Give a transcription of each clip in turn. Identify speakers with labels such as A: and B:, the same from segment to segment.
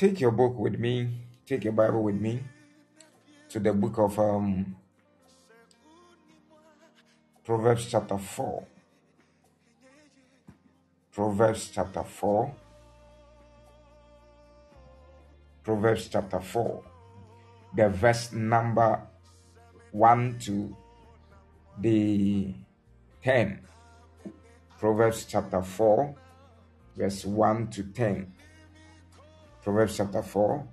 A: take your book with me, take your Bible with me to the book of um, Proverbs chapter 4. Proverbs chapter 4. Proverbs chapter 4. The verse number 1 to the 10. Proverbs chapter 4, verse 1 to 10. Proverbs chapter 4,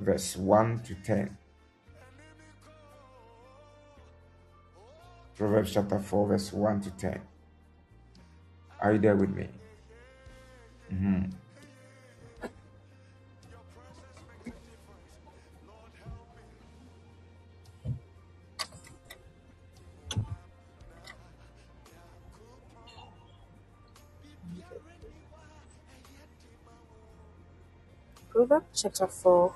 A: verse 1 to 10. Proverbs chapter 4, verse 1 to 10. Are you there with me? Mm-hmm.
B: Proverbs chapter 4,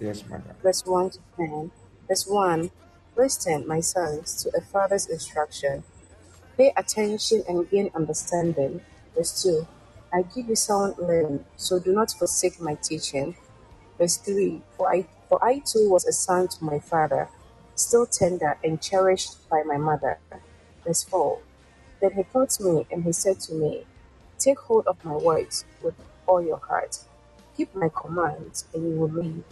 A: Yes, madam.
B: verse 1 to 10. Verse 1 Listen, my sons, to a father's instruction. Pay attention and gain understanding. Verse 2 I give you sound learning, so do not forsake my teaching. Verse 3 For I, for I too was a son to my father, still tender and cherished by my mother. Verse 4 Then he taught me, and he said to me, Take hold of my words with all your heart. Keep my commands, and you will live.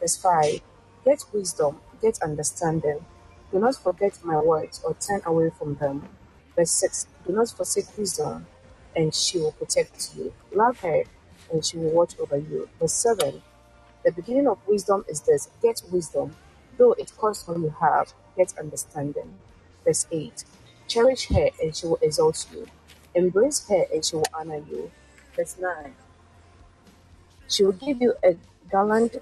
B: Verse 5 Get wisdom, get understanding. Do not forget my words or turn away from them. Verse 6 Do not forsake wisdom, and she will protect you. Love her, and she will watch over you. Verse 7 The beginning of wisdom is this get wisdom, though it costs all you have, get understanding. Verse 8 Cherish her, and she will exalt you. Embrace her, and she will honor you. Verse 9 she will give you a gallant,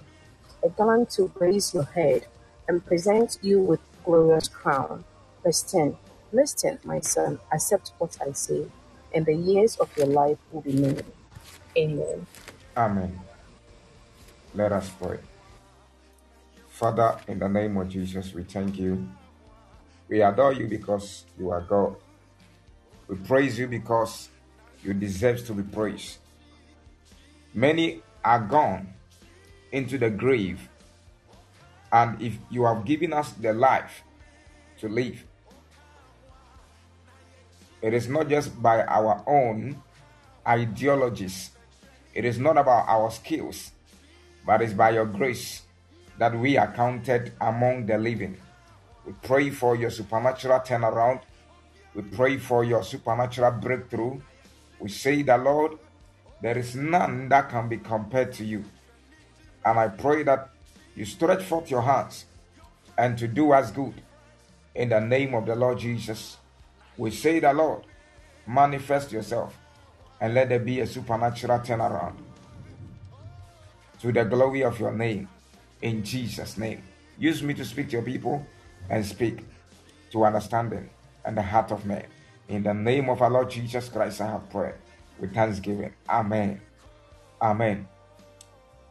B: a gallant to grace your head, and present you with glorious crown. Verse 10 Listen, my son, accept what I say, and the years of your life will be many. Amen.
A: Amen. Let us pray. Father, in the name of Jesus, we thank you. We adore you because you are God. We praise you because you deserve to be praised. Many are gone into the grave, and if you have given us the life to live, it is not just by our own ideologies, it is not about our skills, but it's by your grace that we are counted among the living. We pray for your supernatural turnaround. We pray for your supernatural breakthrough. We say that, Lord, there is none that can be compared to you. And I pray that you stretch forth your hands and to do us good. In the name of the Lord Jesus, we say The Lord, manifest yourself and let there be a supernatural turnaround to the glory of your name. In Jesus' name. Use me to speak to your people and speak to understanding and the heart of man. In the name of our Lord Jesus Christ, I have prayed with thanksgiving. Amen. Amen.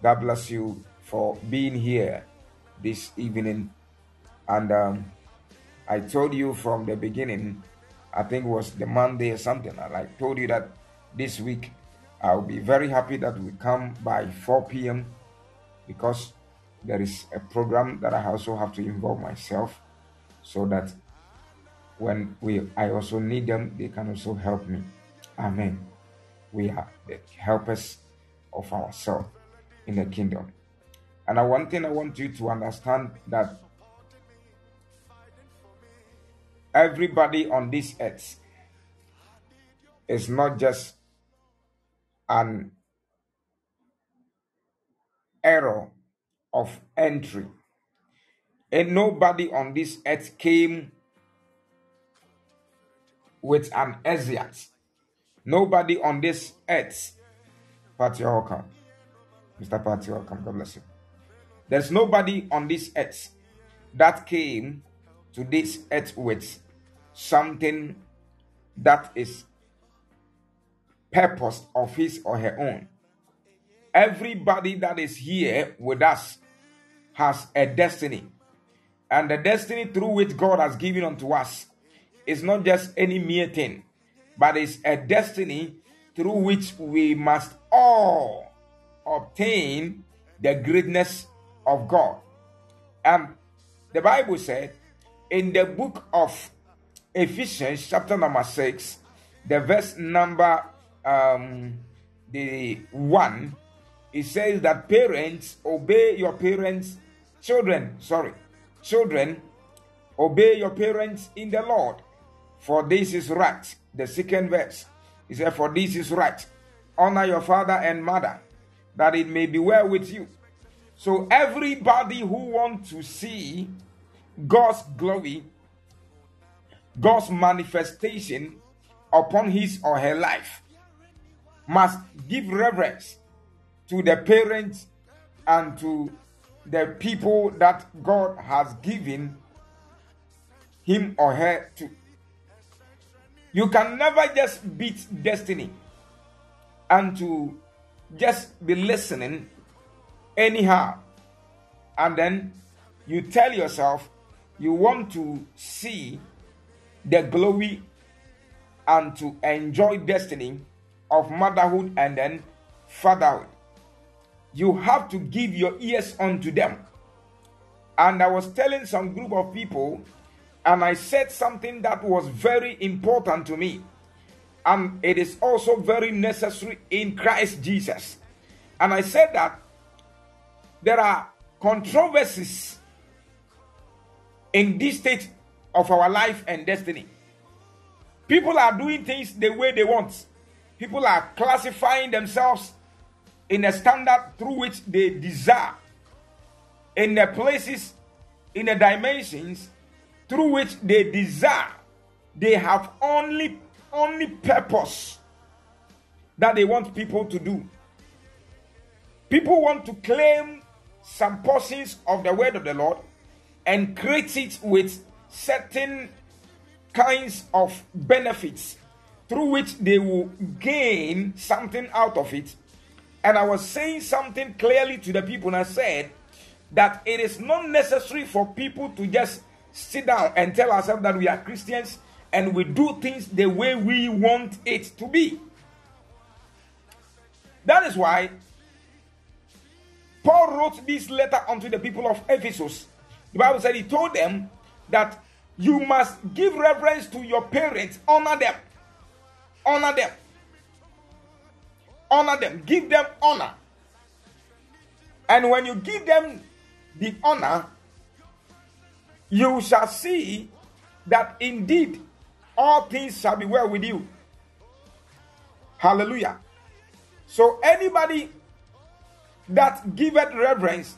A: God bless you for being here this evening. And um, I told you from the beginning, I think it was the Monday or something, I told you that this week I'll be very happy that we come by 4 p.m. because there is a program that I also have to involve myself so that when we I also need them, they can also help me. Amen. We are the helpers of ourselves in the kingdom. And I, one thing I want you to understand that everybody on this earth is not just an error of entry. And nobody on this earth came with an exit. Nobody on this earth, Pat, you're welcome. Mr. You're welcome. God bless you. There's nobody on this earth that came to this earth with something that is purpose of his or her own. Everybody that is here with us has a destiny. And the destiny through which God has given unto us is not just any mere thing, but it's a destiny through which we must all obtain the greatness of God. And the Bible said in the book of Ephesians, chapter number 6, the verse number um, the one, it says that parents obey your parents, children, sorry, children, obey your parents in the Lord, for this is right. The second verse, he said, For this is right. Honor your father and mother, that it may be well with you. So everybody who wants to see God's glory, God's manifestation upon his or her life, must give reverence to the parents and to the people that God has given him or her to. You can never just beat destiny and to just be listening anyhow. And then you tell yourself you want to see the glory and to enjoy destiny of motherhood and then fatherhood. You have to give your ears unto them. And I was telling some group of people, and I said something that was very important to me. And it is also very necessary in Christ Jesus. And I said that there are controversies in this state of our life and destiny. People are doing things the way they want. People are classifying themselves in a standard through which they desire, in the places, in the dimensions through which they desire. They have only only purpose that they want people to do. People want to claim some portions of the word of the Lord and create it with certain kinds of benefits through which they will gain something out of it. And I was saying something clearly to the people, and I said that it is not necessary for people to just sit down and tell ourselves that we are Christians and we do things the way we want it to be. That is why Paul wrote this letter unto the people of Ephesus. The Bible said he told them that you must give reverence to your parents, honor them, honor them, honor them, give them honor. And when you give them the honor, you shall see that indeed all things shall be well with you. Hallelujah. So anybody that giveth reverence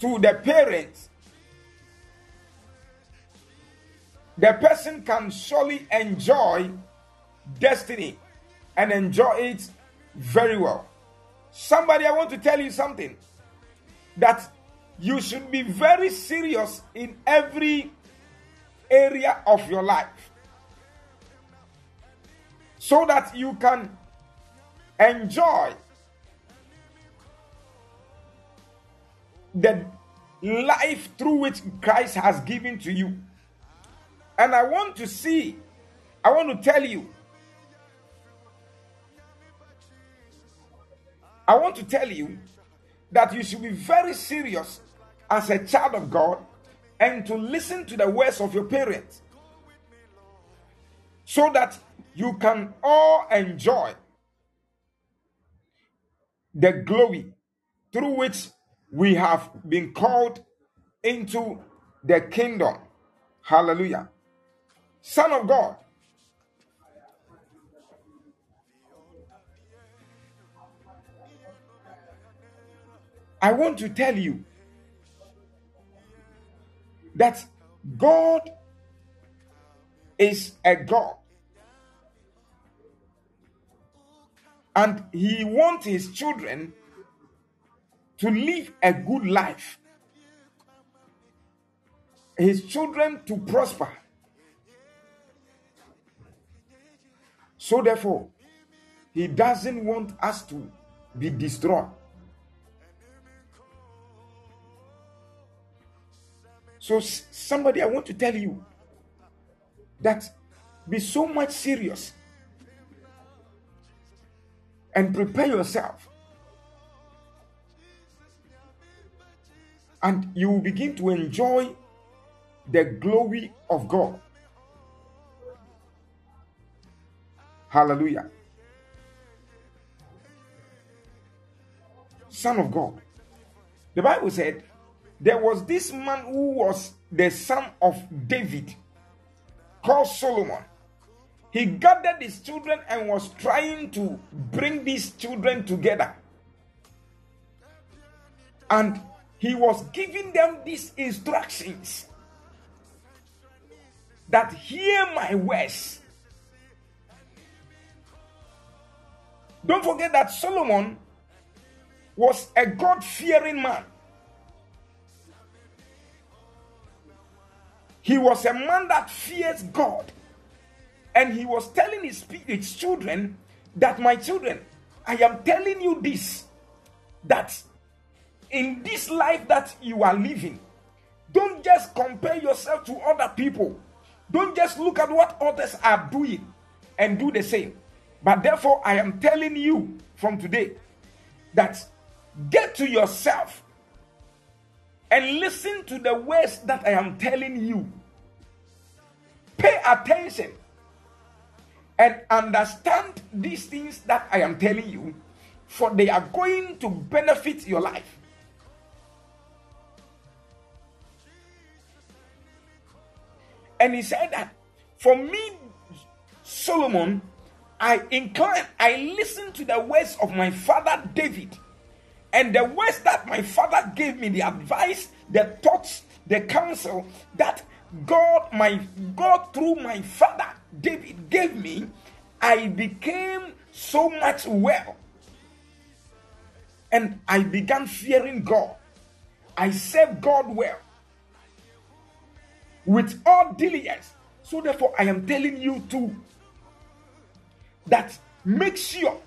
A: to the parents, the person can surely enjoy destiny and enjoy it very well. Somebody, I want to tell you something that you should be very serious in every area of your life so that you can enjoy the life through which Christ has given to you. And I want to see, I want to tell you, I want to tell you that you should be very serious as a child of God and to listen to the words of your parents so that you can all enjoy the glory through which we have been called into the kingdom. Hallelujah. Son of God. I want to tell you that God is a God. And he wants his children to live a good life. His children to prosper. So therefore he doesn't want us to be destroyed So, somebody, I want to tell you that be so much serious and prepare yourself. And you will begin to enjoy the glory of God. Hallelujah. Son of God. The Bible said, there was this man who was the son of David called Solomon. He gathered his children and was trying to bring these children together. And he was giving them these instructions that hear my words. Don't forget that Solomon was a God fearing man. He was a man that fears God. And he was telling his, his children that, my children, I am telling you this that in this life that you are living, don't just compare yourself to other people. Don't just look at what others are doing and do the same. But therefore, I am telling you from today that get to yourself and listen to the words that I am telling you. Pay attention and understand these things that I am telling you, for they are going to benefit your life. And he said that for me, Solomon, I incline, I listen to the words of my father David. And the words that my father gave me, the advice, the thoughts, the counsel that God, my God, through my father David gave me, I became so much well. And I began fearing God. I served God well with all diligence. So, therefore, I am telling you to that make sure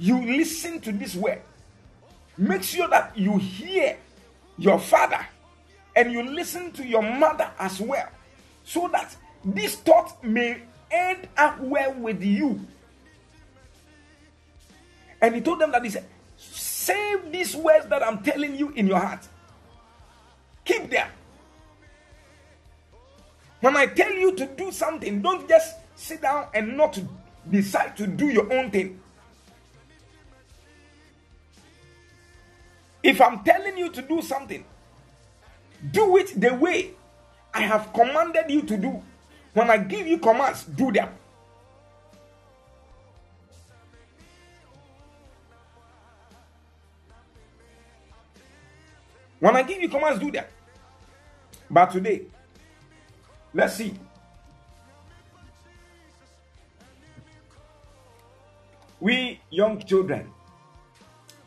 A: you listen to this word. Make sure that you hear your father and you listen to your mother as well, so that this thought may end up well with you. And he told them that he said, Save these words that I'm telling you in your heart. Keep them. When I tell you to do something, don't just sit down and not decide to do your own thing. If I'm telling you to do something, do it the way I have commanded you to do. When I give you commands, do them. When I give you commands, do that. But today, let's see. We young children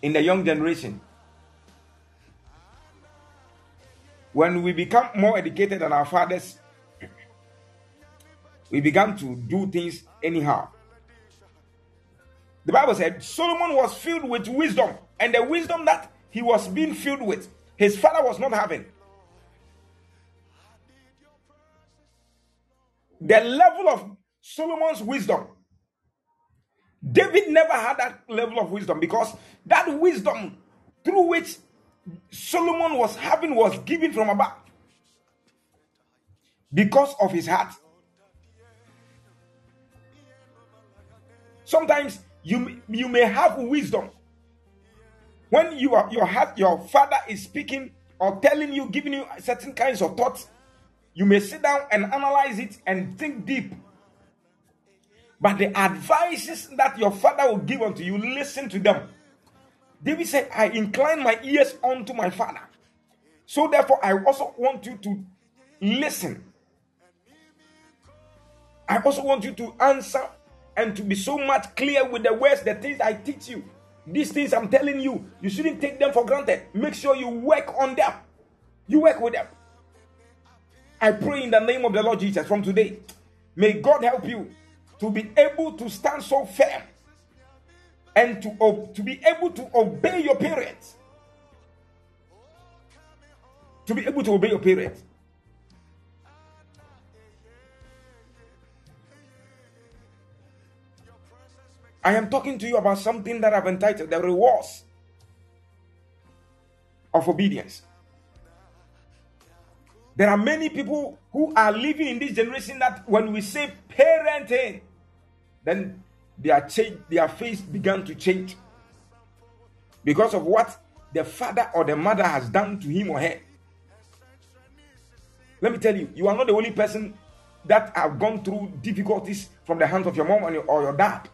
A: in the young generation, when we become more educated than our fathers, we began to do things anyhow. The Bible said Solomon was filled with wisdom, and the wisdom that he was being filled with his father was not having. The level of Solomon's wisdom. David never had that level of wisdom because that wisdom through which Solomon was having was given from above because of his heart. Sometimes you, you may have wisdom when you are your heart, your father is speaking or telling you, giving you certain kinds of thoughts, you may sit down and analyze it and think deep. But the advices that your father will give unto you, listen to them. David said, I incline my ears unto my father. So therefore, I also want you to listen. I also want you to answer and to be so much clear with the words, the things I teach you. These things I'm telling you, you shouldn't take them for granted. Make sure you work on them. You work with them. I pray in the name of the Lord Jesus from today. May God help you to be able to stand so firm and to, to be able to obey your parents. To be able to obey your parents. I am talking to you about something that I've entitled the rewards of obedience. There are many people who are living in this generation that when we say parenting, then their change, their face began to change because of what the father or the mother has done to him or her. Let me tell you, you are not the only person that have gone through difficulties from the hands of your mom or your dad.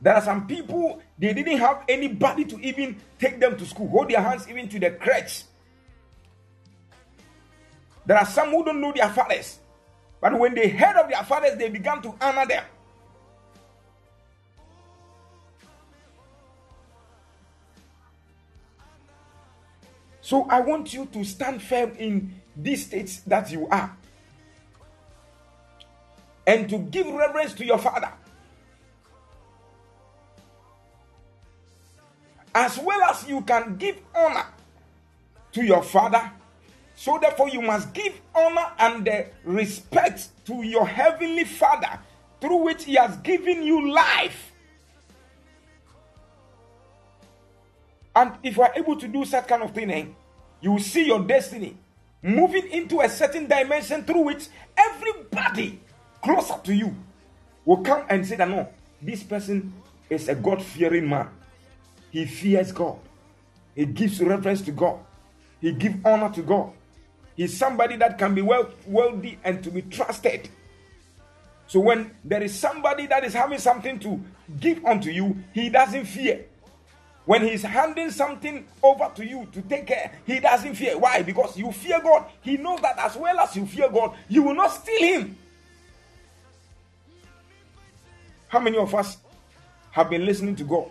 A: There are some people, they didn't have anybody to even take them to school, hold their hands even to the crutch. There are some who don't know their fathers. But when they heard of their fathers, they began to honor them. So I want you to stand firm in these states that you are and to give reverence to your father. As well as you can give honor to your father, so therefore you must give honor and respect to your heavenly father through which he has given you life. And if you are able to do such kind of thing, eh, you will see your destiny moving into a certain dimension through which everybody closer to you will come and say that no, this person is a God fearing man. He fears God. He gives reference to God. He gives honor to God. He's somebody that can be wealthy and to be trusted. So when there is somebody that is having something to give unto you, he doesn't fear. When he's handing something over to you to take care, he doesn't fear. Why? Because you fear God. He knows that as well as you fear God, you will not steal him. How many of us have been listening to God?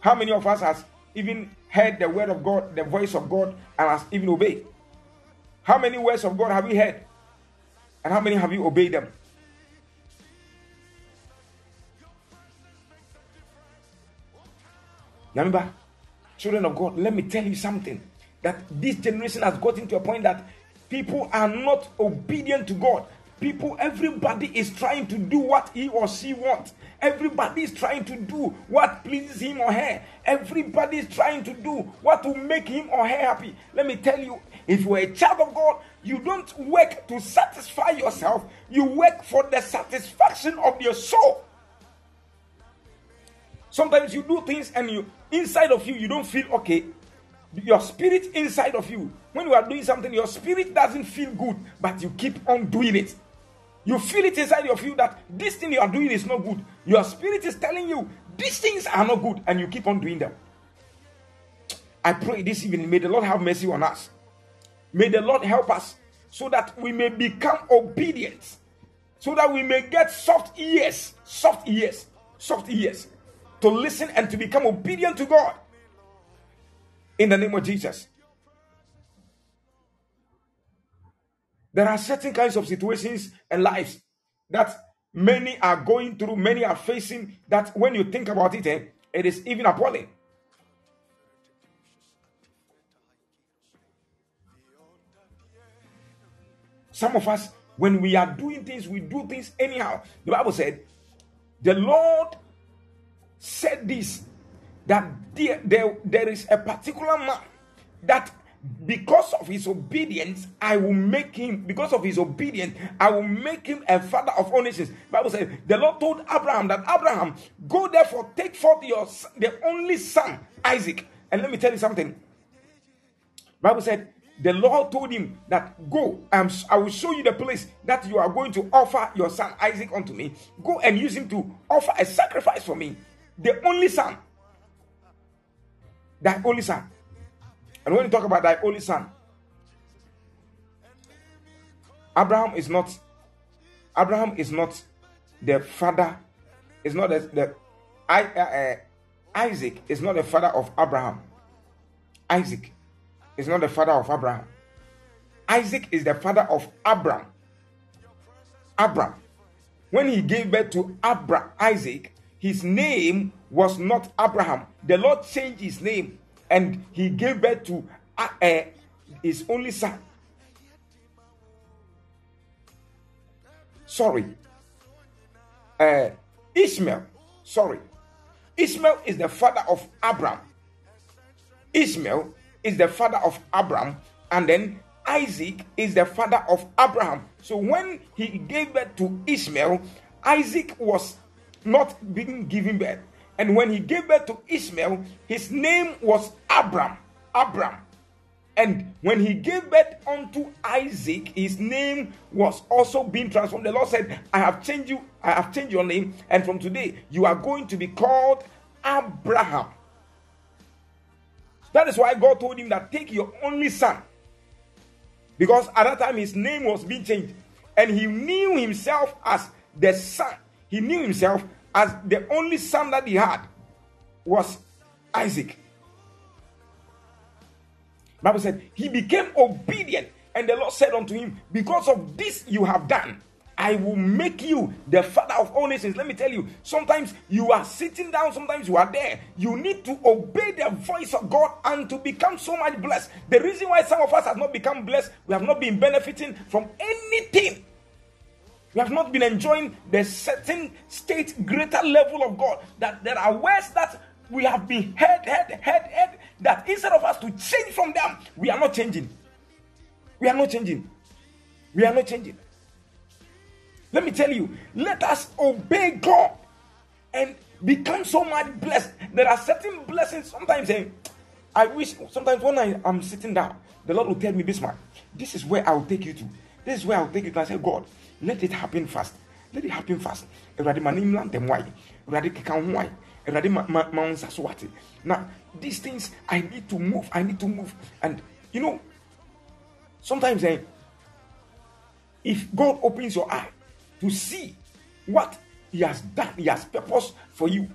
A: How many of us has even heard the word of God, the voice of God, and has even obeyed? How many words of God have you heard? And how many have you obeyed them? Remember, children of God, let me tell you something that this generation has gotten to a point that people are not obedient to God. People, everybody is trying to do what he or she wants. Everybody is trying to do what pleases him or her. Everybody is trying to do what will make him or her happy. Let me tell you, if you are a child of God, you don't work to satisfy yourself, you work for the satisfaction of your soul. Sometimes you do things and you inside of you you don't feel okay. Your spirit inside of you, when you are doing something, your spirit doesn't feel good, but you keep on doing it. You feel it inside of you that this thing you are doing is not good. Your spirit is telling you these things are not good, and you keep on doing them. I pray this evening, may the Lord have mercy on us. May the Lord help us so that we may become obedient, so that we may get soft ears, soft ears, soft ears to listen and to become obedient to God. In the name of Jesus. There are certain kinds of situations and lives that many are going through, many are facing, that when you think about it, eh, it is even appalling. Some of us, when we are doing things, we do things anyhow. The Bible said, The Lord said this that there, there, there is a particular man that because of his obedience, I will make him, because of his obedience, I will make him a father of all nations. Bible says the Lord told Abraham that Abraham, go therefore, take forth your the only son, Isaac. And let me tell you something. Bible said the Lord told him that go, um, I will show you the place that you are going to offer your son Isaac unto me. Go and use him to offer a sacrifice for me the only son. Thy only son. And when you talk about thy only son, Abraham is not Abraham is not the father, is not the, the I, uh, uh, Isaac is not the father of Abraham. Isaac is not the father of Abraham. Isaac is the father of Abraham. Abraham. When he gave birth to Abraham, Isaac, his name was not Abraham. The Lord changed his name and he gave birth to uh, uh, his only son. sorry, uh, Ishmael, sorry, Ishmael is the father of Abraham. Ishmael is the father of Abraham, and then Isaac is the father of Abraham. So when he gave birth to Ishmael, Isaac was not being given birth. And when he gave birth to Ishmael, his name was Abram. Abram. And when he gave birth unto Isaac, his name was also being transformed. The Lord said, I have changed you, I have changed your name, and from today you are going to be called Abraham. That is why God told him that take your only son. Because at that time his name was being changed. And he knew himself as the son. He knew himself as the only son that he had was Isaac. Bible said he became obedient, and the Lord said unto him, Because of this you have done, I will make you the father of all nations. Let me tell you, sometimes you are sitting down, sometimes you are there. You need to obey the voice of God and to become so much blessed. The reason why some of us have not become blessed, we have not been benefiting from anything we have not been enjoying the certain state, greater level of God. That there are words that we have been heard, heard, heard, heard. That instead of us to change from them, we are not changing. We are not changing. We are not changing. Let me tell you, let us obey God and become so much blessed. There are certain blessings sometimes. Eh, I wish sometimes when I am sitting down, the Lord will tell me, man, this is where I will take you to. This is where I will take you to. I say, God, let it happen fast let it happen fast awurade ma ne mmla ntɛm wae awurade keka ho wae awurade ma ma ma nsa so wate now these things i need to move i need to move and you know sometimes eh, if god opens your eye to see what he has done he has purpose for you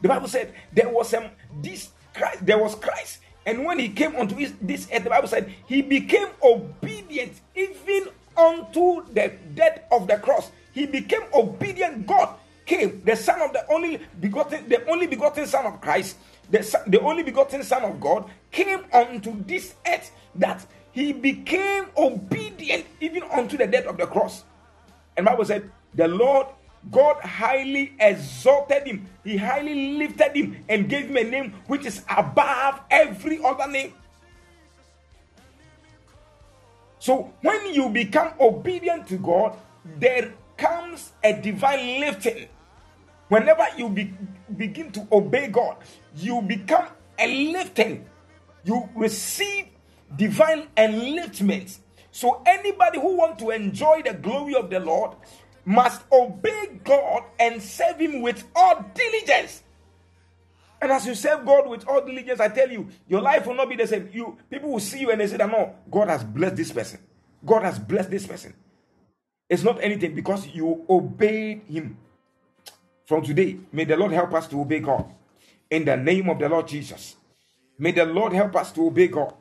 A: the bible said there was this christ there was christ and when he came unto this earth, the Bible said he became obedient even unto the death of the cross. He became obedient. God came, the Son of the only begotten, the only begotten Son of Christ, the, the only begotten Son of God, came onto this earth that he became obedient even unto the death of the cross. And Bible said, the Lord God highly exalted him, he highly lifted him, and gave him a name which is above every other name. So, when you become obedient to God, there comes a divine lifting. Whenever you be, begin to obey God, you become a lifting. You receive divine enliftment. So, anybody who want to enjoy the glory of the Lord, must obey God and serve Him with all diligence. And as you serve God with all diligence, I tell you, your life will not be the same. You people will see you and they say that no, God has blessed this person. God has blessed this person. It's not anything because you obeyed Him. From today, may the Lord help us to obey God. In the name of the Lord Jesus. May the Lord help us to obey God.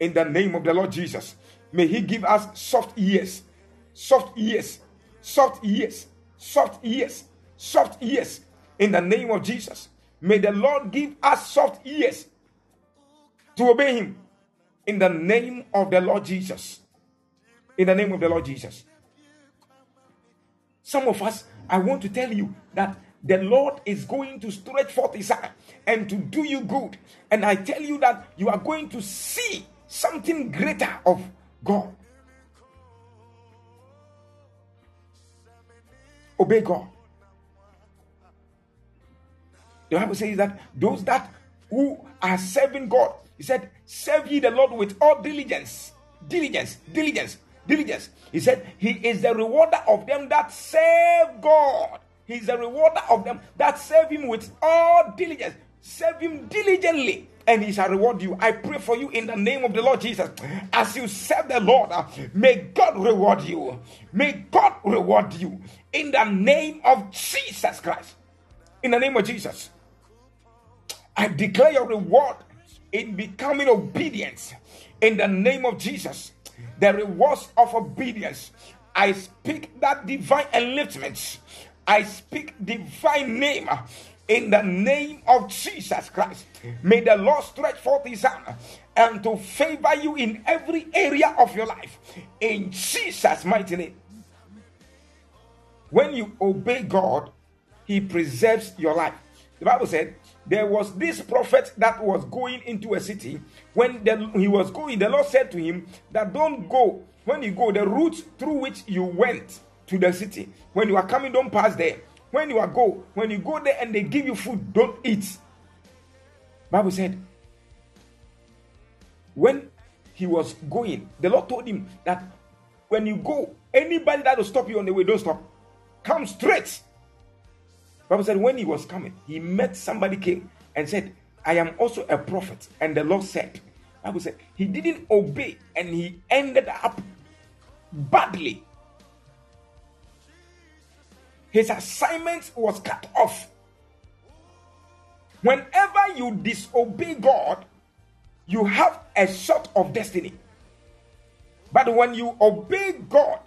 A: In the name of the Lord Jesus. May He give us soft ears. Soft ears soft ears, soft ears, soft ears in the name of Jesus. May the Lord give us soft ears to obey Him in the name of the Lord Jesus. In the name of the Lord Jesus. Some of us, I want to tell you that the Lord is going to stretch forth His hand and to do you good. And I tell you that you are going to see something greater of God. obey God. The Bible says that those that who are serving God, he said, serve ye the Lord with all diligence, diligence, diligence, diligence. He said, He is the rewarder of them that serve God. He's the rewarder of them that serve Him with all diligence. Serve Him diligently and he shall reward you. I pray for you in the name of the Lord Jesus. As you serve the Lord, uh, may God reward you. May God reward you in the name of Jesus Christ. In the name of Jesus. I declare your reward in becoming obedience in the name of Jesus. The rewards of obedience. I speak that divine enliftment. I speak divine name in the name of Jesus Christ. May the Lord stretch forth his hand and to favor you in every area of your life. In Jesus' mighty name. When you obey God, he preserves your life. The Bible said there was this prophet that was going into a city. When the, he was going, the Lord said to him that don't go. When you go, the route through which you went to the city, when you are coming, don't pass there. When you are go, when you go there and they give you food, don't eat. Bible said, when he was going, the Lord told him that when you go, anybody that will stop you on the way, don't stop. Come straight. Bible said when he was coming, he met somebody came and said, I am also a prophet. And the Lord said, Bible said he didn't obey and he ended up badly. His assignment was cut off. Whenever you disobey God, you have a shot of destiny. But when you obey God,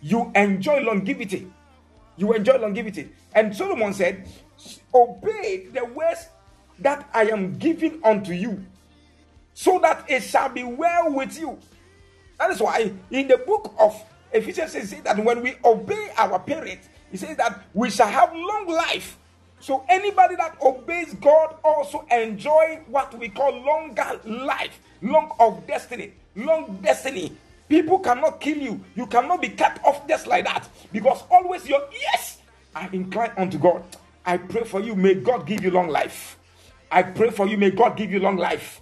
A: you enjoy longevity. You enjoy longevity. And Solomon said, Obey the words that I am giving unto you, so that it shall be well with you. That is why in the book of Ephesians says that when we obey our parents, he says that we shall have long life. So anybody that obeys God also enjoy what we call longer life, long of destiny, long destiny. People cannot kill you. You cannot be cut off just like that because always your ears are inclined unto God. I pray for you. May God give you long life. I pray for you. May God give you long life.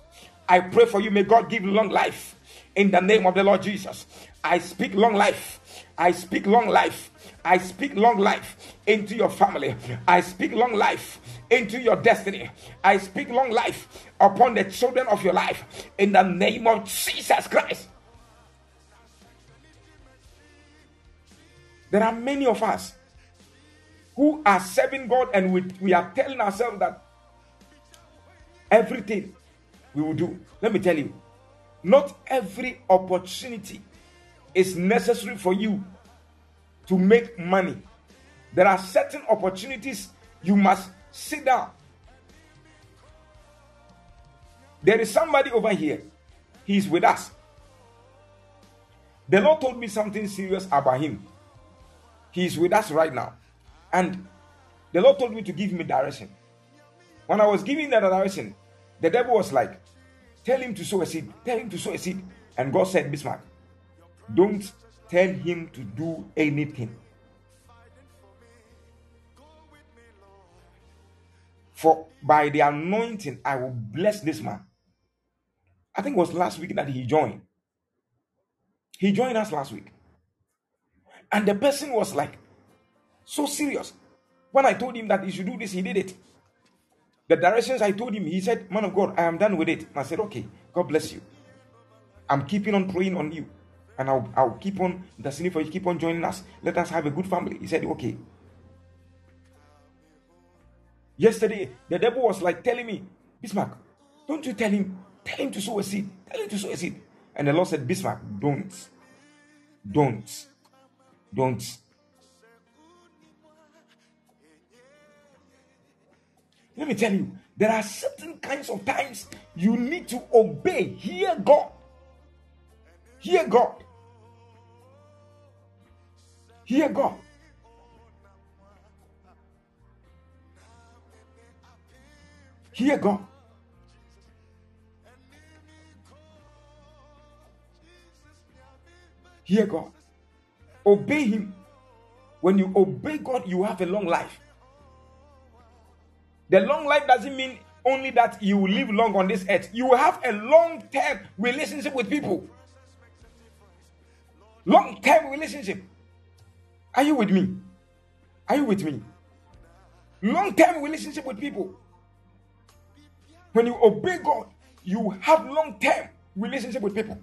A: I pray for you. May God give you long life. In the name of the Lord Jesus, I speak long life. I speak long life. I speak long life into your family. I speak long life into your destiny. I speak long life upon the children of your life in the name of Jesus Christ. There are many of us who are serving God and we, we are telling ourselves that everything we will do. Let me tell you, not every opportunity is necessary for you to make money. There are certain opportunities you must sit down. There is somebody over here, he's with us. The Lord told me something serious about him. He is with us right now. And the Lord told me to give me direction. When I was giving that direction, the devil was like, Tell him to sow a seed. Tell him to sow a seed. And God said, Bismark, don't tell him to do anything. For by the anointing, I will bless this man. I think it was last week that he joined. He joined us last week. And the person was like so serious. When I told him that he should do this, he did it. The directions I told him, he said, Man of God, I am done with it. And I said, Okay, God bless you. I'm keeping on praying on you. And I'll, I'll keep on interceding for you, keep on joining us. Let us have a good family. He said, Okay. Yesterday, the devil was like telling me, Bismark, don't you tell him, tell him to sow a seed. Tell him to sow a seed. And the Lord said, Bismark, don't. Don't. Don't. Let me tell you, there are certain kinds of times you need to obey, hear God. Hear God. Hear God. Hear God. Hear God. Obey Him. When you obey God, you have a long life. The long life doesn't mean only that you will live long on this earth. You will have a long term relationship with people. Long term relationship. Are you with me? Are you with me? Long term relationship with people. When you obey God, you have long term relationship with people.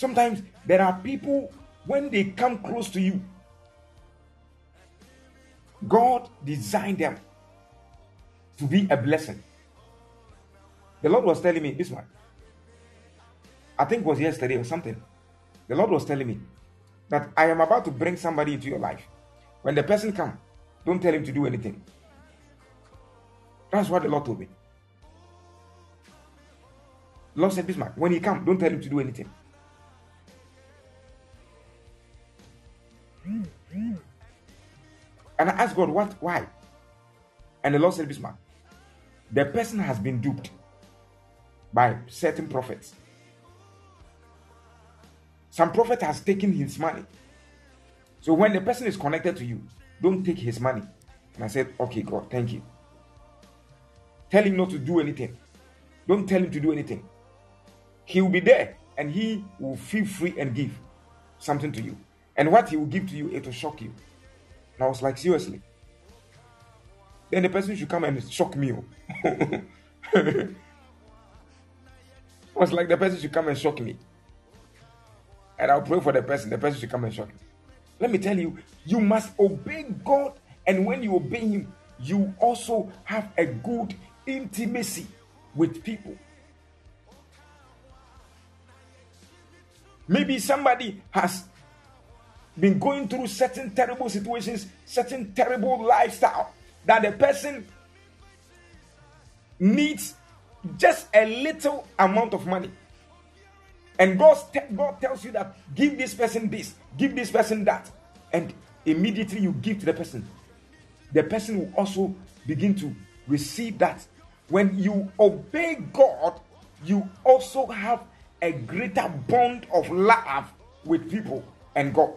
A: Sometimes there are people, when they come close to you, God designed them to be a blessing. The Lord was telling me this one. I think it was yesterday or something. The Lord was telling me that I am about to bring somebody into your life. When the person come, don't tell him to do anything. That's what the Lord told me. Lord said, Bismark, when he come, don't tell him to do anything. And I asked God, what? Why? And the Lord said, Bismark, the person has been duped by certain prophets. Some prophet has taken his money. So when the person is connected to you, don't take his money. And I said, Okay, God, thank you. Tell him not to do anything. Don't tell him to do anything. He will be there and he will feel free and give something to you. And what he will give to you, it will shock you. And I was like, seriously. Then the person should come and shock me. Oh. I was like, the person should come and shock me. And I'll pray for the person. The person should come and shock me. Let me tell you, you must obey God. And when you obey Him, you also have a good intimacy with people. Maybe somebody has been going through certain terrible situations, certain terrible lifestyle that the person needs just a little amount of money. And God, God tells you that give this person this, give this person that. And immediately you give to the person. The person will also begin to receive that. When you obey God, you also have a greater bond of love with people and God.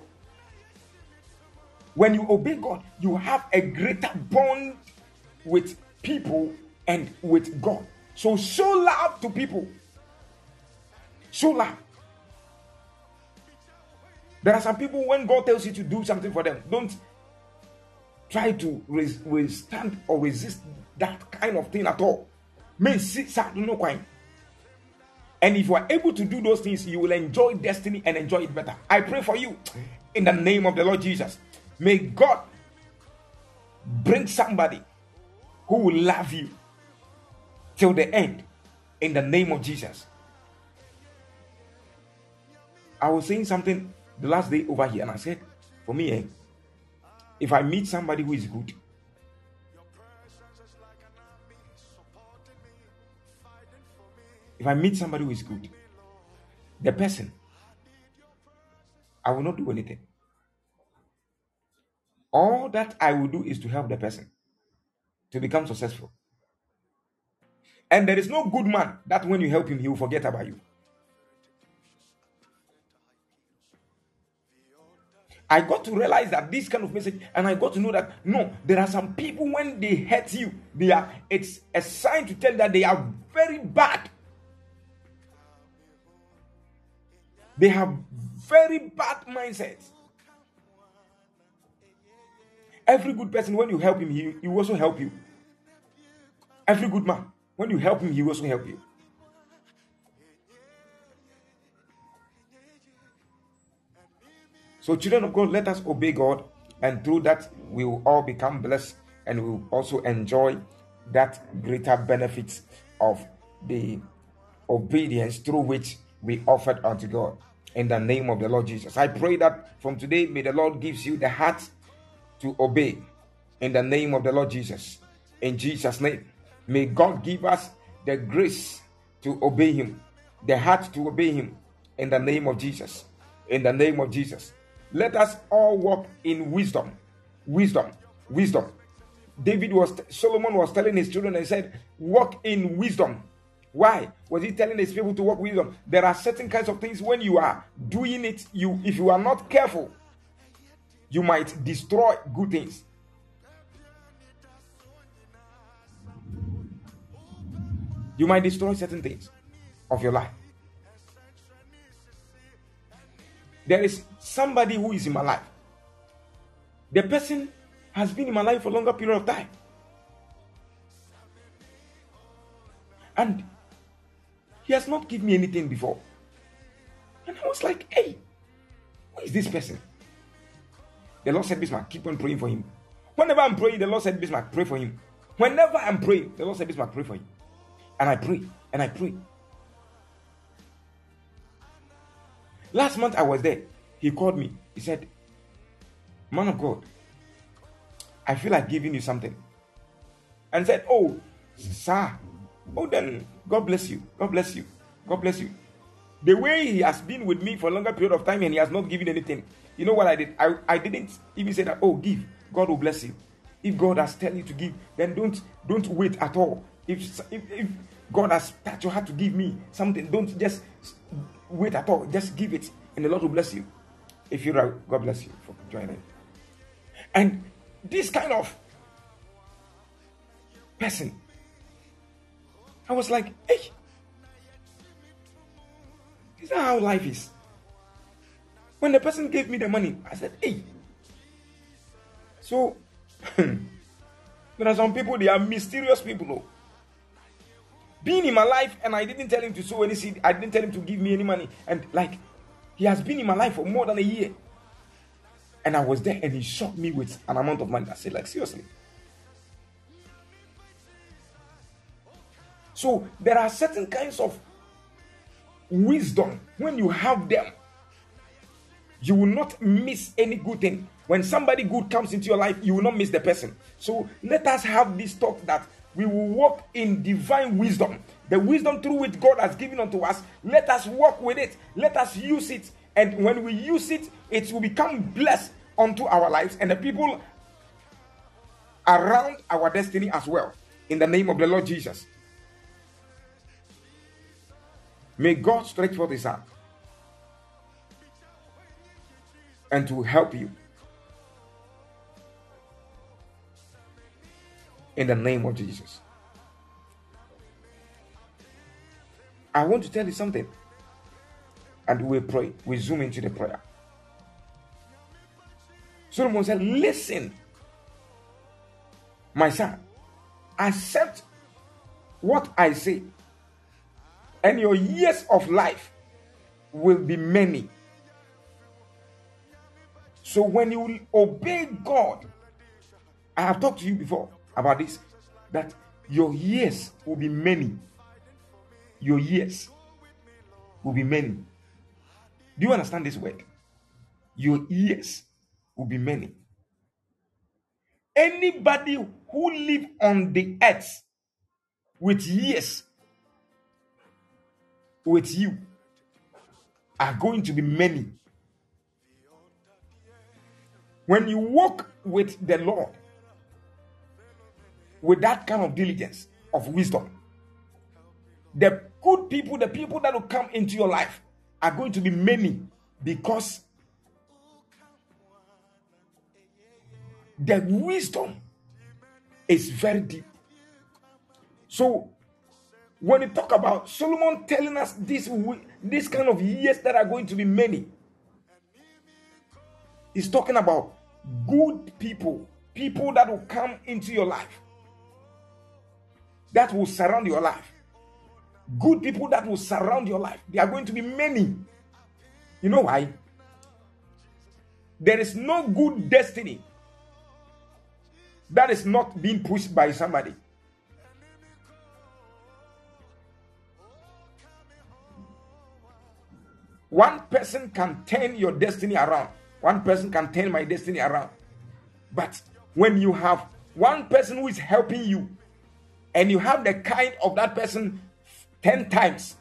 A: When you obey God, you have a greater bond with people and with God. So show love to people. Show love. There are some people when God tells you to do something for them, don't try to withstand or resist that kind of thing at all. And if you are able to do those things, you will enjoy destiny and enjoy it better. I pray for you in the name of the Lord Jesus. May God bring somebody who will love you till the end in the name of Jesus. I was saying something the last day over here, and I said, for me, eh, if I meet somebody who is good, if I meet somebody who is good, the person, I will not do anything. All that I will do is to help the person to become successful. And there is no good man that when you help him, he will forget about you. I got to realize that this kind of message, and I got to know that no, there are some people when they hurt you, they are it's a sign to tell that they are very bad. They have very bad mindsets. Every good person, when you help him, he, he will also help you. Every good man, when you help him, he will also help you. So, children of God, let us obey God, and through that, we will all become blessed and we will also enjoy that greater benefits of the obedience through which we offered unto God. In the name of the Lord Jesus. I pray that from today, may the Lord gives you the heart to obey. In the name of the Lord Jesus. In Jesus' name. May God give us the grace to obey Him, the heart to obey Him. In the name of Jesus. In the name of Jesus. Let us all walk in wisdom. Wisdom. Wisdom. David was, Solomon was telling his children and said, Walk in wisdom. Why was he telling his people to walk wisdom? There are certain kinds of things when you are doing it, you if you are not careful, you might destroy good things. You might destroy certain things of your life. There is somebody who is in my life. The person has been in my life for a longer period of time. And he has not given me anything before. And I was like, hey, who is this person? The Lord said, Bismark, keep on praying for him. Whenever I'm praying, the Lord said, Bismark, pray for him. Whenever I'm praying, the Lord said, Bismark, pray for him. And I pray, and I pray. Last month I was there. He called me. He said, Man of God, I feel like giving you something. And said, Oh, sir. Oh, then God bless you. God bless you. God bless you. The way he has been with me for a longer period of time and he has not given anything. You know what I did? I, I didn't even say that, oh, give. God will bless you. If God has tell you to give, then don't don't wait at all. If, if, if God has touched your heart to give me something, don't just wait at all. Just give it, and the Lord will bless you. If you're right, God bless you for joining. And this kind of person, I was like, hey, is that how life is? When the person gave me the money, I said, hey. So, there are some people, they are mysterious people. Though. Being in my life, and I didn't tell him to sow any seed, I didn't tell him to give me any money. And like, he has been in my life for more than a year. And I was there and he shocked me with an amount of money. I said, like, seriously. So there are certain kinds of wisdom when you have them, you will not miss any good thing. When somebody good comes into your life, you will not miss the person. So let us have this talk that we will walk in divine wisdom. The wisdom through which God has given unto us, let us walk with it. Let us use it. And when we use it, it will become blessed unto our lives and the people around our destiny as well. In the name of the Lord Jesus. May God stretch forth his hand and to help you. In the name of Jesus. I want to tell you something. And we pray. We zoom into the prayer. Solomon said, Listen, my son, accept what I say, and your years of life will be many. So when you obey God, I have talked to you before about this, that your years will be many. Your years will be many. Do you understand this word? Your years will be many. Anybody who live on the earth with years with you are going to be many. When you walk with the Lord with that kind of diligence of wisdom, the good people, the people that will come into your life are going to be many because the wisdom is very deep. So when you talk about Solomon telling us this this kind of years that are going to be many, he's talking about good people, people that will come into your life, that will surround your life. Good people that will surround your life. They are going to be many. You know why? There is no good destiny that is not being pushed by somebody. One person can turn your destiny around. One person can turn my destiny around. But when you have one person who is helping you, and you have the kind of that person 10 times,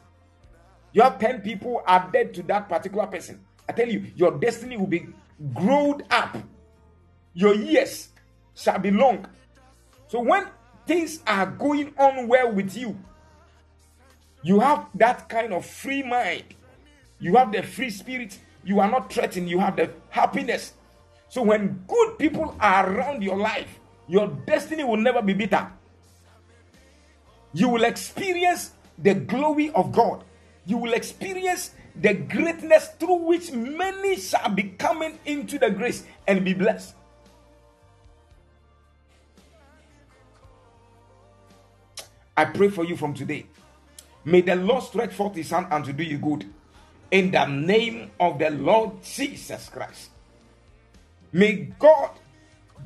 A: you have 10 people added to that particular person. I tell you, your destiny will be grown up. Your years shall be long. So when things are going on well with you, you have that kind of free mind. You have the free spirit. You are not threatened. You have the happiness. So when good people are around your life, your destiny will never be bitter. You will experience the glory of God. You will experience the greatness through which many shall be coming into the grace and be blessed. I pray for you from today. May the Lord stretch forth his hand and to do you good. In the name of the Lord Jesus Christ. May God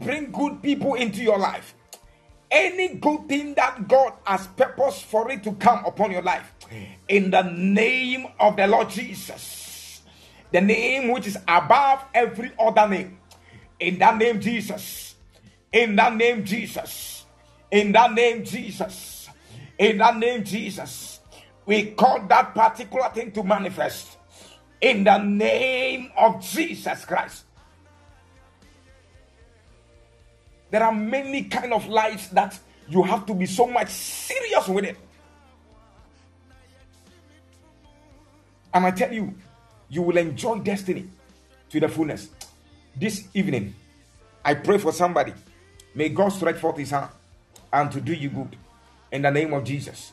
A: bring good people into your life. Any good thing that God has purposed for it to come upon your life. In the name of the Lord Jesus. the name which is above every other name. In that name, Jesus. In that name, Jesus. In that name, Jesus. In that name, Jesus. We call that particular thing to manifest. In the name of Jesus Christ. There are many kind of lives that you have to be so much serious with it. And I tell you, you will enjoy destiny to the fullness. This evening, I pray for somebody. May God stretch forth his hand and to do you good. In the name of Jesus.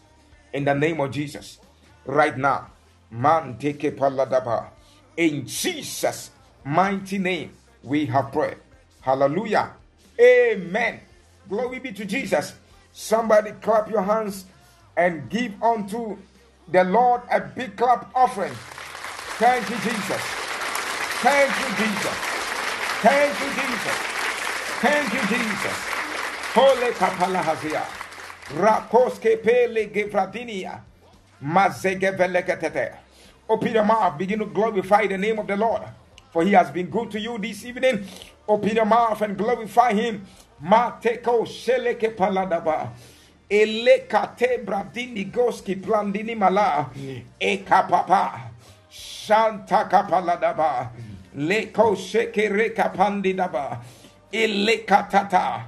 A: In the name of Jesus. Right now. Man take paladaba. In Jesus' mighty name, we have prayed. Hallelujah. Amen. Glory be to Jesus. Somebody clap your hands and give unto the Lord a big clap offering. Thank you, Jesus. Thank you, Jesus. Thank you, Jesus. Thank you, Jesus. Holy kapala hazia. Rakoske pele gevradinia. Mazege velekatete. Oh, Open your mouth. Begin to glorify the name of the Lord. For he has been good to you this evening. Oh, Open your mouth and glorify him. Mateko sheleke paladaba. Elekate bradini goski plandini mala. Mm. Eka papa. Shanta kapaladaba. Mm. Leko sheke reka pandidaba. Elekatata.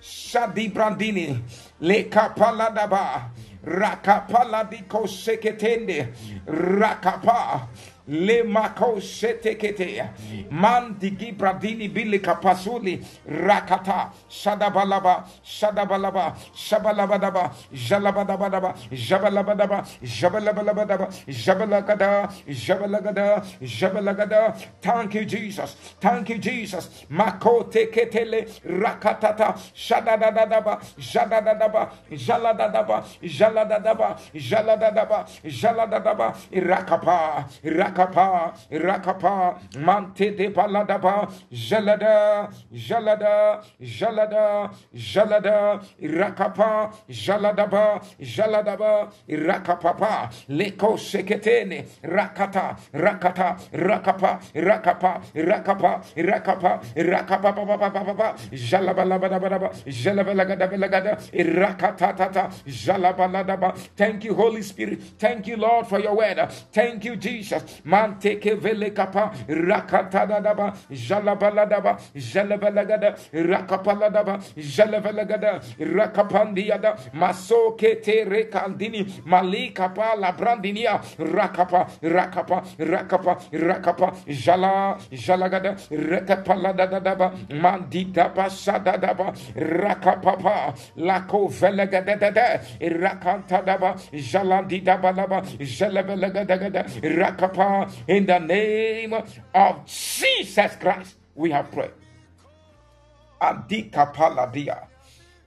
A: Shadi brandini. Leka paladaba. Rakapaladiko seketende. Rakapa le mako shetekete. Mandigi bradini bili kapasuli. Rakata. Shadabalaba. Shadabalaba. Shabalabadaba. Jalabadabadaba jabalabadaba jabalabadaba jabalagada jabalagada jabalagada thank you jesus. Thank you jesus. Mako teketele. Rakatata. Shadadadaba. Jadadadaba jaladadaba jaladadaba jaladadaba jaladadaba rakapa. Rakapa rakapa, rakapa, mante de paladaba, jalada, jalada, jalada, jalada, rakapa, jaladaba, jaladaba, rakapapa, leko seketene, rakata, rakata, rakapa, rakapa, rakapa, rakapa, rakapa, papa, papa, jalabalabadabadaba, jalabalagadabalagada, rakatatata, jalabaladaba. Thank you, Holy Spirit. Thank you, Lord, for your word. Thank you, Jesus manteke vele kapa rakata daba jalabala daba jalabalagada rakapala daba jalabalagada rakapandiada masoke te rekandini malika pa la brandinia rakapa rakapa rakapa rakapa jala jalagada rakapala daba mandita pasada daba rakapapa lako velegada dada rakanta daba jalandi daba daba jalabalagada rakapa in the name of Jesus Christ, we have prayed.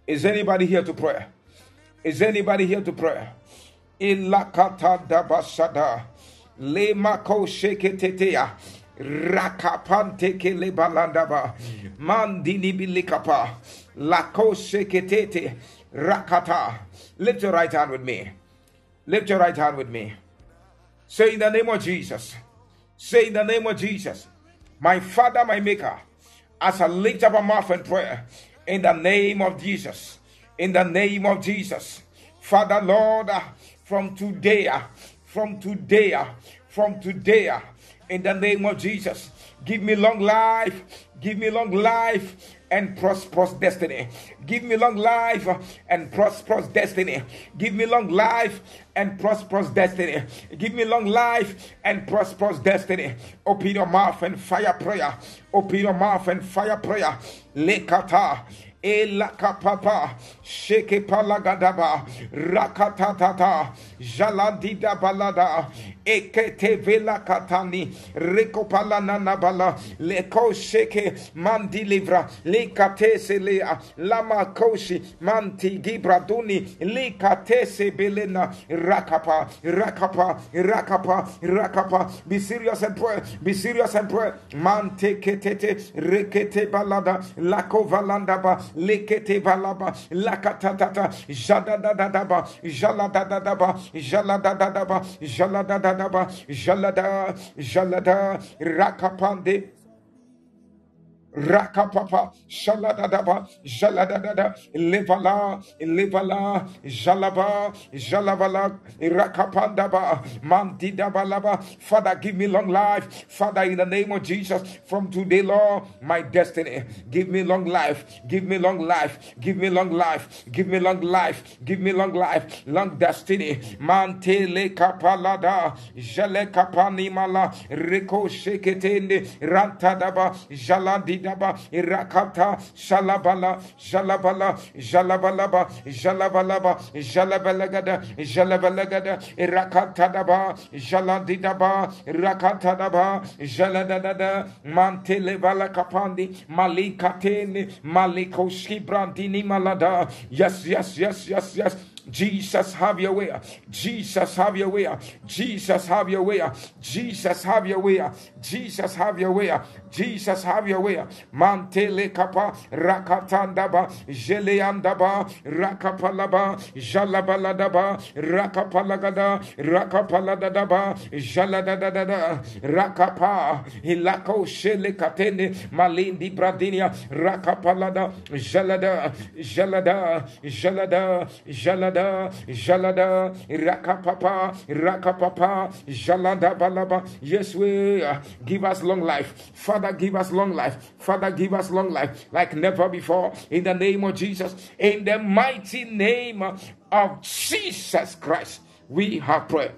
A: Is anybody here to pray? Is anybody here to pray? Ilakata dabashada. Lemako sheketetea. Rakapante kele balandaba. Mandini bilikapa. Lako sheketete. Rakata. Lift your right hand with me. Lift your right hand with me. Say in the name of Jesus. Say in the name of Jesus. My Father, my Maker, as I lift up a mouth and prayer, in the name of Jesus. In the name of Jesus. Father, Lord, uh, from today, uh, from today, uh, from today, in the name of Jesus, give me long life, give me long life, and prosperous destiny. Give me long life and prosperous destiny. Give me long life and prosperous destiny. Give me long life and prosperous destiny. Open your mouth and fire prayer. Open your mouth and fire prayer. Lekata elakapapa sheke palagadaba rakatatata jaladida balada ekete vela katani rekopalana bala leko sheke mandi livra likate selea lama koshi manti gibraduni likate se belena rakapa rakapa rakapa rakapa. Be serious and pray be serious and pray. Mante ketete rekete balada lako valanda ba lekete valaba lakatatata jadadadadaba jaladadadaba jaladadadaba jaladadadaba jalada jalada rakapande Rakapapa, Shaladadaba, Jaladadada, Levala, Levala, Jalaba, Jalavala, Rakapandaba, Mandidabalaba. Father, give me long life. Father, in the name of Jesus, from today, Lord, my destiny. Give me long life. Give me long life. Give me long life. Give me long life. Give me long life. Long destiny. Mantele kapalada, Jale kapanimala, Riko sheketende, Rantadaba, Jalandi daba irakata shalabala shalabala jalabalaba jalabalaba jalabalagada jalabalagada irakata daba jaladidaba irakata daba jaladadada mantele vala kapandi malikatene malikoski brandini malada. Yes yes yes yes yes Jesus, have your way. Jesus, have your way. Jesus, have your way. Jesus, have your way. Jesus, have your way. Jesus, have your way. Mantele kapa rakatandaba jeleandaba rakapalaba jalabaladaba rakapalagada rakapaladadaba jaladadada rakapa hilako shele katene malindi bradinia rakapalada jalada jalada jalada jalada jalada rakapapa rakapapa jalada balaba yes we uh, give us long life father give us long life. Father, give us long life like never before. In the name of Jesus. In the mighty name of Jesus Christ, we have prayed.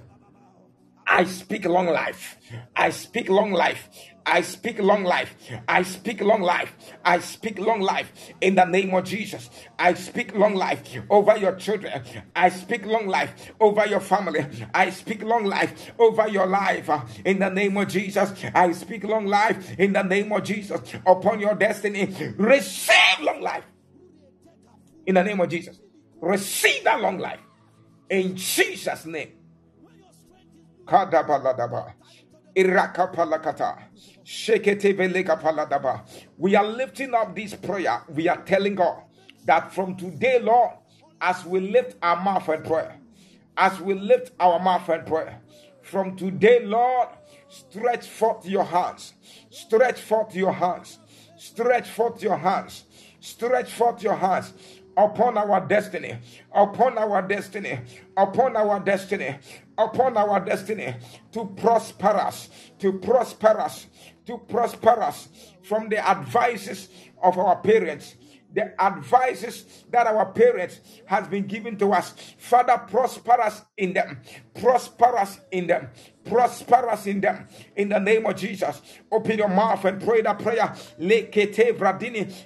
A: I speak long life. I speak long life. I speak long life. I speak long life. I speak long life in the name of Jesus. I speak long life over your children. I speak long life over your family. I speak long life over your life uh, in the name of Jesus. I speak long life in the name of Jesus upon your destiny. Receive long life in the name of Jesus. Receive that long life in Jesus' name. Kadabaladaba. Irakapalakata. We are lifting up this prayer. We are telling God that from today, Lord, as we lift our mouth and prayer, as we lift our mouth and prayer, from today, Lord, stretch forth your hands, stretch forth your hands, stretch forth your hands, stretch forth your hands upon our destiny, upon our destiny, upon our destiny, upon our destiny to prosper us, to prosper us, to prosper us from the advices of our parents. The advices that our parents has been given to us. Father prosper us in them prosper us in them prosper us in them in the name of Jesus. Open your mouth and pray that prayer.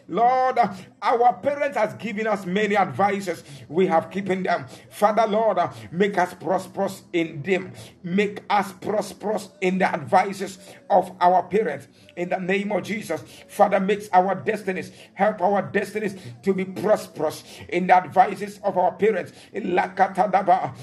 A: Lord, our parents has given us many advices. We have keeping them. Father, Lord, make us prosperous in them. Make us prosperous in the advices of our parents. In the name of Jesus, Father, makes our destinies, help our destinies to be prosperous in the advices of our parents. Lakatadaba,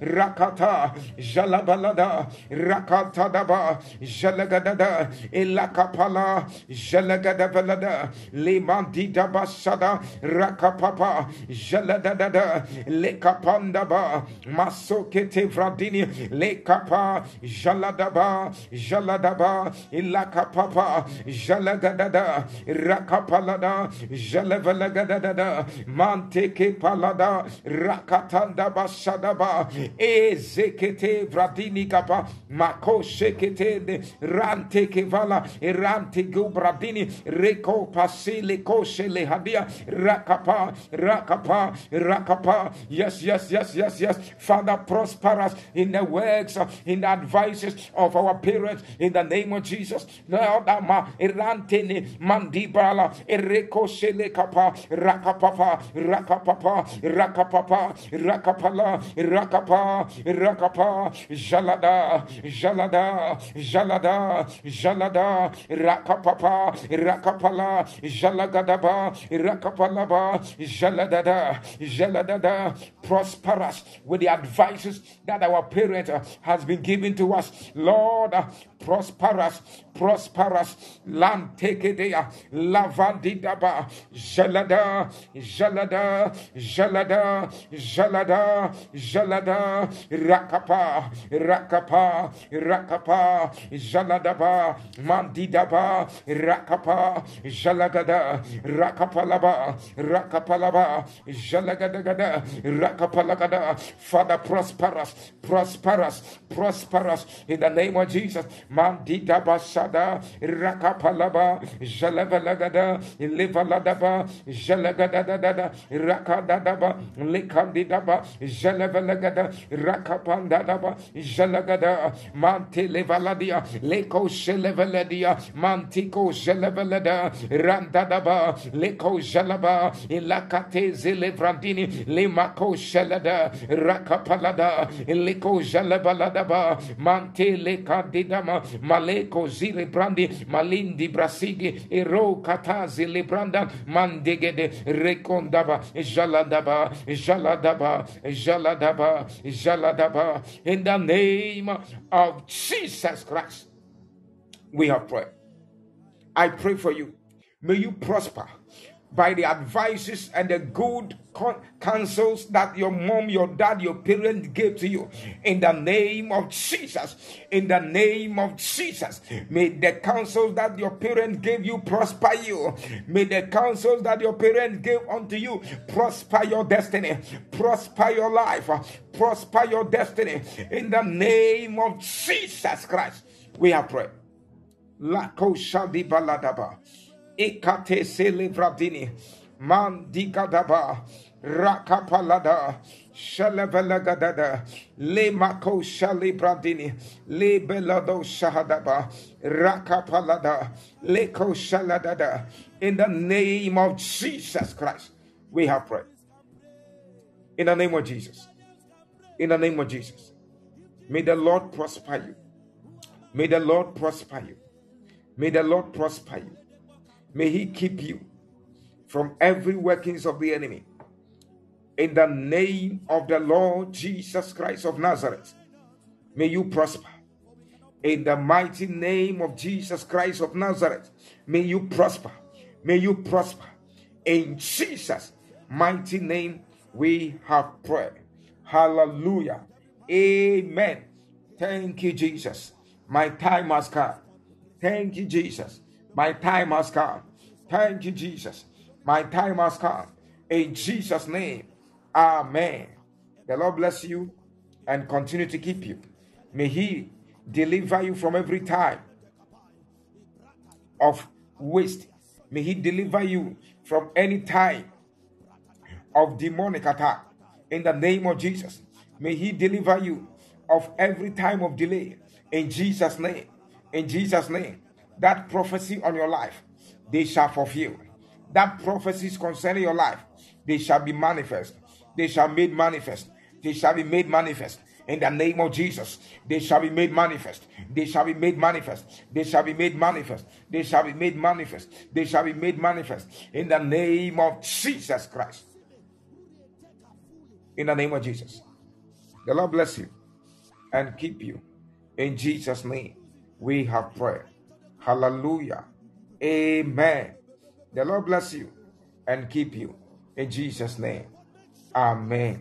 A: Rakata, Rakata, Jalabalada, Rakatadaba, Jalagadada, Ilakapala, Jalagadabalada, Limandida Basada, Rakapapa, Jaladada, Lekapandaba, Masokete Vradini, Lekapa, Jaladaba, Jaladaba, Ilakapapa, Jalagadada, Rakapalada, Jalavalagadada, Manteke Palada, Rakatanda Basadaba, Ezekete vradini kapa mako shekete rante kevala rante gubradini reko pasile koshe lehadia rakapa rakapa rakapa. Yes yes yes yes yes. Father prosper us in the works in the advices of our parents in the name of jesus. Lord ama irante mandibala reko shele kapa rakapapa rakapapa rakapapa rakapala rakapa rakapa Jalada, Jalada, Jalada, Jalada, Rakapapa, Rakapala, Jalagadaba, Rakapalaba, Jaladada, Jaladada, prosperous with the advices that our parent has been given to us. Lord, prosper prosperous, prosperous. It there. Lavandidaba. Jalada, Jalada, Jalada, Jalada, Jalada, Rakapa, Rakapa, Rakapa, Jaladaba, Mandidaba, Rakapa, Jalagada, Rakapalaba, Rakapalaba, Jalagadagada, Rakapalagada. Father, prosperous, prosperous, prosperous in the name of Jesus. Mandida Basada, Rakapalaba, Jalavalagada, Livaladaba, Jalagadadada, Rakadadaba, Likandidaba, Jalavalagada, Rakapandadaba, Jalagada, Manti Levaladia, Leko Shelevaladia, Mantiko Jelevalada, Randadaba, Leko Jalaba, Ilakate Zelevrandini, Limako Shelada, Rakapalada, Leko Jalabaladaba, Mante Maleko Zile Brandi, Malindi Brasigi, Ero Katazi Libranda, Mandegede, Rekondaba, Jaladaba, Jaladaba, Jaladaba, Jaladaba, in the name of Jesus Christ, we have prayed. I pray for you. May you prosper by the advices and the good counsels that your mom, your dad, your parents gave to you. In the name of Jesus. In the name of Jesus. May the counsels that your parents gave you prosper you. May the counsels that your parents gave unto you prosper your destiny, prosper your life, prosper your destiny. In the name of Jesus Christ, we have prayed. Ikate selevradini. Man digadaba. Rakapalada. Shalevelagadada. Le mako shalibradini. Le belado shahadaba. Rakapalada. Le ko shaladada. In the name of Jesus Christ, we have prayed. In the name of Jesus. In the name of Jesus. May the Lord prosper you. May the Lord prosper you. May the Lord prosper you. May He keep you from every workings of the enemy. In the name of the Lord Jesus Christ of Nazareth, may you prosper. In the mighty name of Jesus Christ of Nazareth, may you prosper. May you prosper. In Jesus' mighty name, we have prayed. Hallelujah. Amen. Thank you, Jesus. My time has come. Thank you, Jesus. My time has come. Thank you, Jesus. My time has come. In Jesus' name, Amen. The Lord bless you and continue to keep you. May He deliver you from every time of waste. May He deliver you from any time of demonic attack. In the name of Jesus, may He deliver you of every time of delay. In Jesus' name. In Jesus' name. That prophecy on your life, they shall fulfill. That prophecies concerning your life, they shall be manifest. They shall be made manifest. They shall be made manifest in the name of Jesus. They shall be made manifest. They shall be made manifest. They shall be made manifest. They shall be made manifest. They shall be made manifest in the name of Jesus Christ. In the name of Jesus. The Lord bless you and keep you. In Jesus' name, we have prayed. Hallelujah. Amen. The Lord bless you and keep you. In Jesus' name. Amen.